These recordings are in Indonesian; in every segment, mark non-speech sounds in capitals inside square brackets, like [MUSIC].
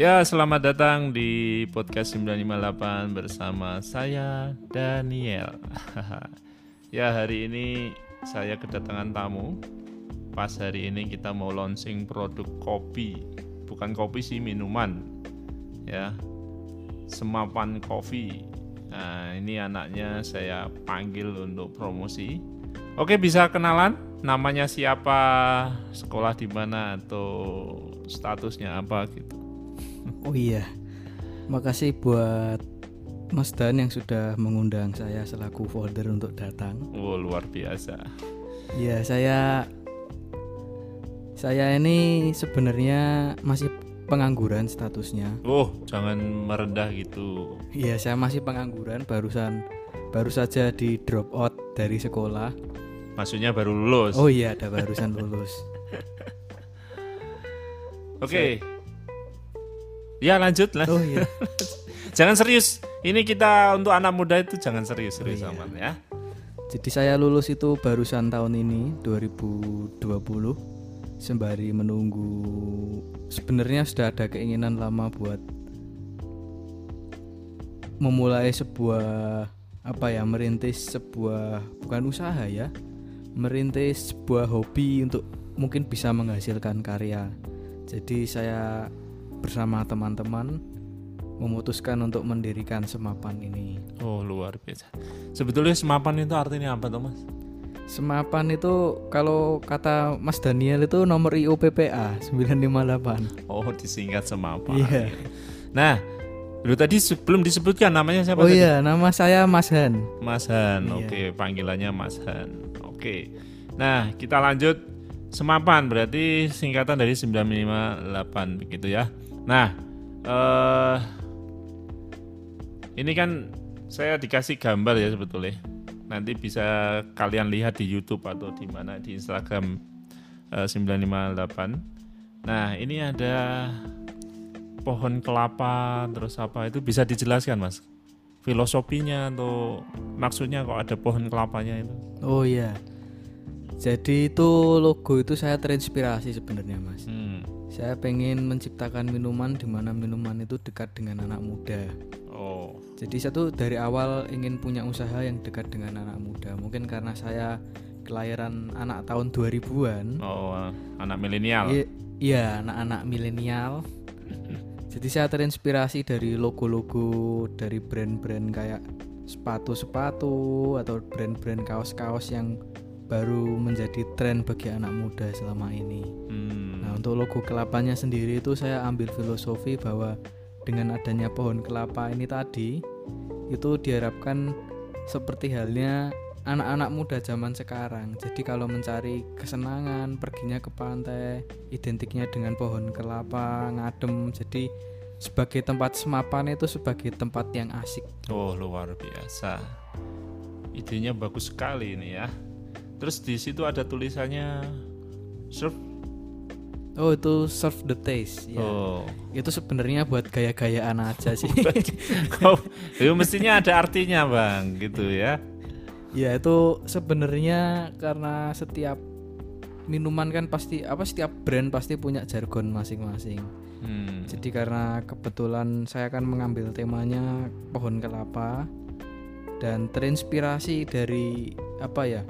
Ya, selamat datang di podcast 958 bersama saya Daniel. [LAUGHS] ya, hari ini saya kedatangan tamu. Pas hari ini kita mau launching produk kopi. Bukan kopi sih, minuman. Ya. Semapan kopi. Nah, ini anaknya saya panggil untuk promosi. Oke, bisa kenalan? Namanya siapa? Sekolah di mana atau statusnya apa gitu. Oh iya, makasih buat Mas Dan yang sudah mengundang saya selaku folder untuk datang. Oh luar biasa. Iya saya saya ini sebenarnya masih pengangguran statusnya. Oh jangan merendah gitu. Iya saya masih pengangguran barusan baru saja di drop out dari sekolah. Maksudnya baru lulus. Oh iya ada barusan lulus. [LAUGHS] Oke. Okay. Ya lanjut lah. Oh iya. [LAUGHS] jangan serius. Ini kita untuk anak muda itu jangan serius serius oh, iya. aman ya. Jadi saya lulus itu barusan tahun ini 2020 sembari menunggu sebenarnya sudah ada keinginan lama buat memulai sebuah apa ya merintis sebuah bukan usaha ya merintis sebuah hobi untuk mungkin bisa menghasilkan karya jadi saya bersama teman-teman memutuskan untuk mendirikan semapan ini. Oh luar biasa. Sebetulnya semapan itu artinya apa Thomas? Semapan itu kalau kata Mas Daniel itu nomor IUPPA 958. Oh disingkat semapan. Iya. Nah, Lu tadi sebelum disebutkan namanya siapa? Oh tadi? iya, nama saya Mas Han. Mas Han, iya. oke, panggilannya Mas Han. Oke. Nah, kita lanjut semapan berarti singkatan dari 958 begitu ya. Nah, uh, ini kan saya dikasih gambar ya sebetulnya. Nanti bisa kalian lihat di YouTube atau di mana di Instagram uh, eh, 958. Nah, ini ada pohon kelapa terus apa itu bisa dijelaskan, Mas? Filosofinya atau maksudnya kok ada pohon kelapanya itu? Oh iya. Jadi itu logo itu saya terinspirasi sebenarnya, Mas. Hmm saya pengen menciptakan minuman di mana minuman itu dekat dengan anak muda. Oh. Jadi saya tuh dari awal ingin punya usaha yang dekat dengan anak muda. Mungkin karena saya kelahiran anak tahun 2000-an. Oh, anak milenial. Iya, anak-anak milenial. Jadi saya terinspirasi dari logo-logo dari brand-brand kayak sepatu-sepatu atau brand-brand kaos-kaos yang baru menjadi tren bagi anak muda selama ini. Hmm untuk logo kelapanya sendiri itu saya ambil filosofi bahwa dengan adanya pohon kelapa ini tadi itu diharapkan seperti halnya anak-anak muda zaman sekarang. Jadi kalau mencari kesenangan, perginya ke pantai, identiknya dengan pohon kelapa, ngadem. Jadi sebagai tempat semapan itu sebagai tempat yang asik. Oh, luar biasa. Idenya bagus sekali ini ya. Terus di situ ada tulisannya surf Oh itu serve the taste ya. Oh. Itu sebenarnya buat gaya-gayaan aja sih. [LAUGHS] oh, itu mestinya ada artinya bang, gitu ya. Ya itu sebenarnya karena setiap minuman kan pasti apa setiap brand pasti punya jargon masing-masing. Hmm. Jadi karena kebetulan saya akan mengambil temanya pohon kelapa dan terinspirasi dari apa ya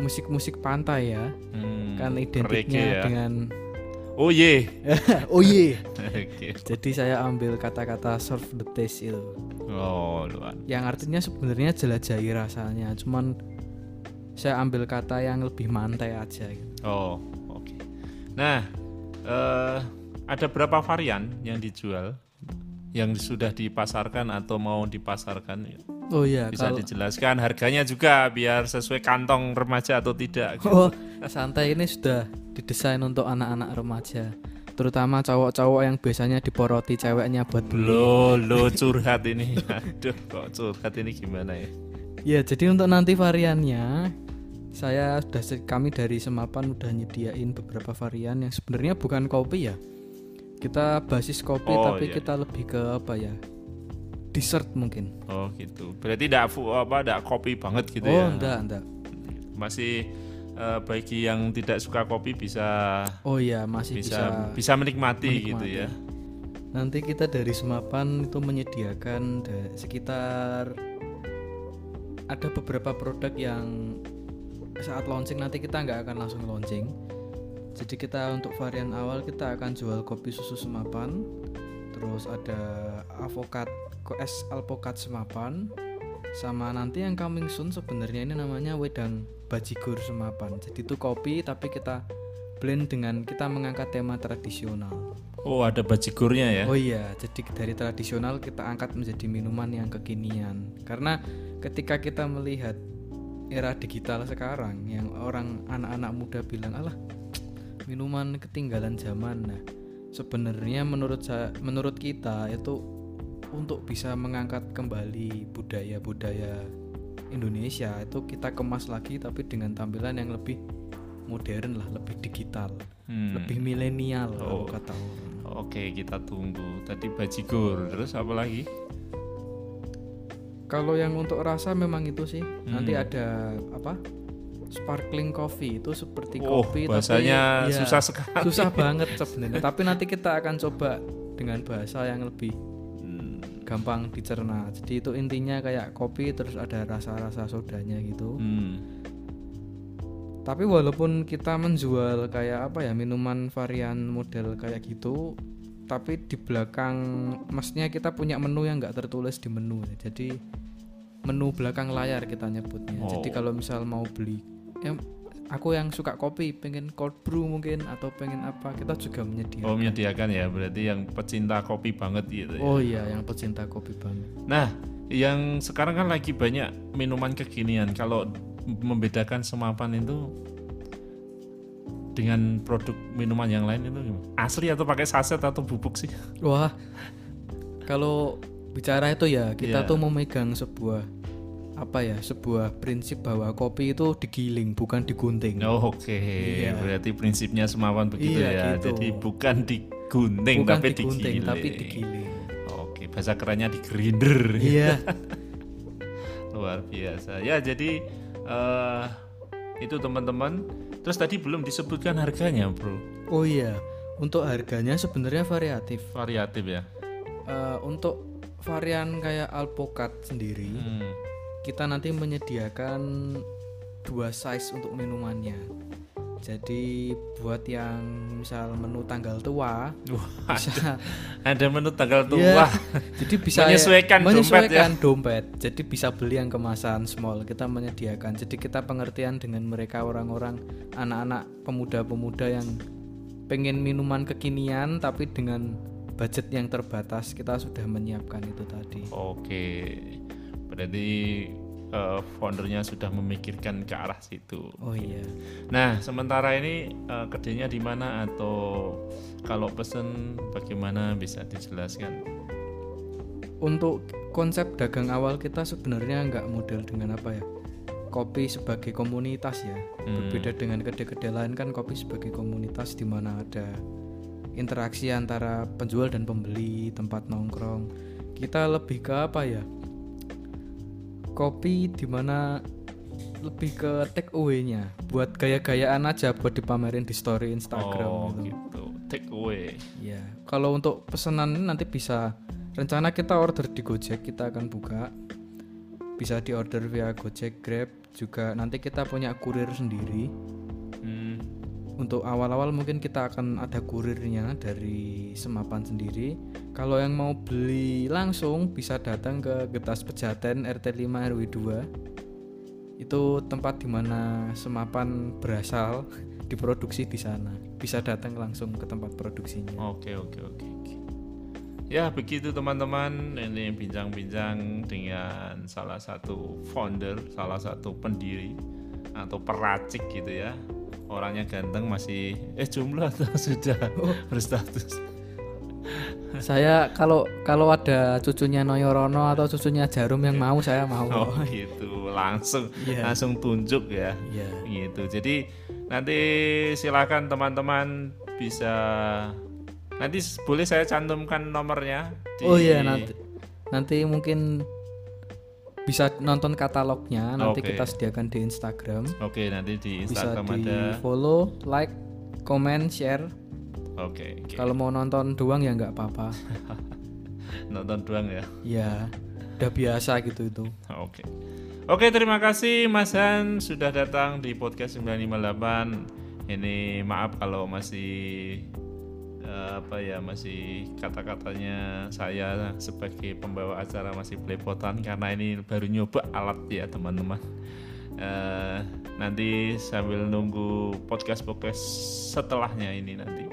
musik-musik pantai ya. Hmm, kan identiknya ya. dengan oh ye. [LAUGHS] Oh ye. [LAUGHS] Jadi saya ambil kata-kata surf the taste itu. Oh luar. Yang artinya sebenarnya jelajahi rasanya cuman saya ambil kata yang lebih mantai aja gitu. oh oke. Okay. nah uh, ada berapa varian yang dijual? Yang sudah dipasarkan atau mau dipasarkan Oh iya, bisa kalau... dijelaskan harganya juga biar sesuai kantong remaja atau tidak. Gitu. Oh, santai ini sudah didesain untuk anak-anak remaja, terutama cowok-cowok yang biasanya diporoti ceweknya buat beli. Lo, lo curhat ini. [LAUGHS] Aduh, kok curhat ini gimana ya? Ya, jadi untuk nanti variannya saya sudah kami dari Semapan udah nyediain beberapa varian yang sebenarnya bukan kopi ya. Kita basis kopi oh, tapi iya. kita lebih ke apa ya? Dessert mungkin. Oh gitu. Berarti tidak apa tidak kopi banget gitu oh, ya? Oh enggak enggak. Masih uh, bagi yang tidak suka kopi bisa. Oh iya masih bisa bisa, bisa menikmati, menikmati gitu ya. Nanti kita dari Semapan itu menyediakan sekitar ada beberapa produk yang saat launching nanti kita nggak akan langsung launching. Jadi kita untuk varian awal kita akan jual kopi susu Semapan, terus ada avokat es alpokat Semapan, sama nanti yang coming soon sebenarnya ini namanya wedang bajigur Semapan. Jadi itu kopi tapi kita blend dengan kita mengangkat tema tradisional. Oh, ada bajigurnya ya. Oh iya, jadi dari tradisional kita angkat menjadi minuman yang kekinian. Karena ketika kita melihat era digital sekarang yang orang anak-anak muda bilang alah minuman ketinggalan zaman. Nah, sebenarnya menurut saya menurut kita itu untuk bisa mengangkat kembali budaya-budaya Indonesia itu kita kemas lagi tapi dengan tampilan yang lebih modern lah, lebih digital, Hmm. lebih milenial kalau Oh. kata orang. Oke, kita tunggu. Tadi bajigur, terus apa lagi? Kalau yang untuk rasa memang itu sih. Nanti Hmm. ada apa? Sparkling coffee itu seperti Oh, kopi bahasanya tapi ya, susah sekali. susah [LAUGHS] banget sebenarnya. tapi nanti kita akan coba dengan bahasa yang lebih Hmm. gampang dicerna. Jadi itu intinya kayak kopi terus ada rasa-rasa sodanya gitu. Hmm. Tapi walaupun kita menjual kayak apa ya minuman varian model kayak gitu, tapi di belakang maksudnya kita punya menu yang nggak tertulis di menu. Jadi menu belakang layar kita nyebutnya. Jadi Oh. kalau misal mau beli, ya aku yang suka kopi, pengen cold brew mungkin atau pengen apa, kita juga menyediakan. Oh, menyediakan ya. Berarti yang pecinta kopi banget gitu ya. Oh iya, yang pecinta kopi banget. Nah, yang sekarang kan lagi banyak minuman kekinian. Kalau membedakan semapan itu dengan produk minuman yang lain itu gimana? Asli atau pakai saset atau bubuk sih? Wah, kalau bicara itu ya kita Iya. tuh memegang sebuah apa ya sebuah prinsip bahwa kopi itu digiling bukan digunting. Oh, Oke, Iya. berarti prinsipnya semapan begitu Iya, ya. gitu. Jadi bukan digunting bukan tapi digunting digiling. tapi digiling. Oke, bahasa kerennya di grinder. Iya. [LAUGHS] Luar biasa. Ya, jadi eh itu teman-teman. Terus tadi belum disebutkan harganya, Bro. Oh iya. Untuk harganya sebenarnya variatif. Variatif ya. Eh, untuk varian kayak alpokat sendiri, Hmm. Kita nanti menyediakan dua size untuk minumannya. Jadi buat yang misal menu tanggal tua Wah, bisa ada menu tanggal tua. Iya. Jadi bisa Menyesuaikan dompet ya. menyesuaikan dompet. Jadi bisa beli yang kemasan small. Kita menyediakan. Jadi kita pengertian dengan mereka orang-orang anak-anak pemuda-pemuda yang pengen minuman kekinian tapi dengan budget yang terbatas. Kita sudah menyiapkan itu tadi. Oke. Berarti eh, foundernya sudah memikirkan ke arah situ. Oh iya. Nah, sementara ini eh, kerjanya di mana atau kalau pesen bagaimana bisa dijelaskan? Untuk konsep dagang awal kita sebenarnya nggak model dengan apa ya? Kopi sebagai komunitas ya. Hmm. Berbeda dengan kedai-kedai lain kan kopi sebagai komunitas di mana ada interaksi antara penjual dan pembeli, tempat nongkrong. Kita lebih ke apa ya? Kopi di mana lebih ke take away-nya, buat gaya-gayaan aja buat dipamerin di story Instagram oh, gitu. gitu. Take away. Ya, kalau untuk pesanan nanti bisa rencana kita order di Gojek, kita akan buka. Bisa diorder via Gojek, Grab, juga nanti kita punya kurir sendiri. Untuk awal-awal mungkin kita akan ada kurirnya dari Semapan sendiri. Kalau yang mau beli langsung bisa datang ke Getas Pejaten RT 5 RW 2. Itu tempat di mana Semapan berasal, [LAUGHS] diproduksi di sana. Bisa datang langsung ke tempat produksinya. Oke oke. oke. Ya begitu teman-teman ini bincang-bincang dengan salah satu founder, salah satu pendiri atau peracik gitu ya. Orangnya ganteng masih eh jumlah atau [LAUGHS] sudah berstatus. Saya kalau kalau ada cucunya Noyorono atau cucunya Jarum yang mau saya mau. [LAUGHS] Oh gitu langsung Iya. langsung tunjuk ya. Iya. gitu jadi nanti silakan teman-teman bisa nanti boleh saya cantumkan nomornya di- Oh iya nanti nanti mungkin bisa nonton katalognya nanti Oke. kita sediakan di Instagram. oke nanti di Bisa Instagram di ada follow, like, comment, share. Oke, oke. Kalau mau nonton doang ya nggak apa-apa. [LAUGHS] nonton doang ya. Ya, udah biasa gitu itu. Oke. Oke, terima kasih Mas Han sudah datang di podcast 958. Ini maaf kalau masih apa ya masih kata-katanya saya sebagai pembawa acara masih belepotan karena ini baru nyoba alat ya teman-teman. Eh, nanti sambil nunggu podcast podcast setelahnya ini nanti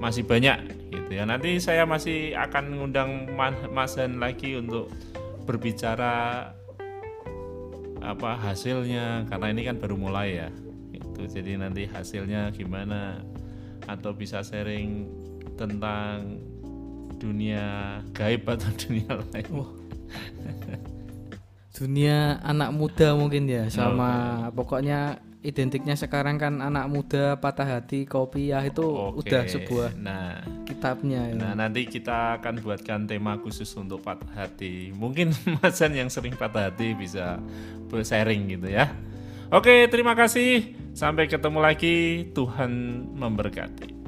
masih banyak gitu ya. Nanti saya masih akan mengundang Man- Mas lagi untuk berbicara apa hasilnya karena ini kan baru mulai ya itu jadi nanti hasilnya gimana atau bisa sharing tentang dunia gaib atau [LAUGHS] dunia lain. Wah. Dunia anak muda mungkin ya sama pokoknya identiknya sekarang kan anak muda patah hati kopi ya itu Oke. udah sebuah nah. kitabnya ya. nah nanti kita akan buatkan tema khusus untuk patah hati. Mungkin [LAUGHS] Masan yang sering patah hati bisa sharing gitu ya. Oke terima kasih. Sampai ketemu lagi. Tuhan memberkati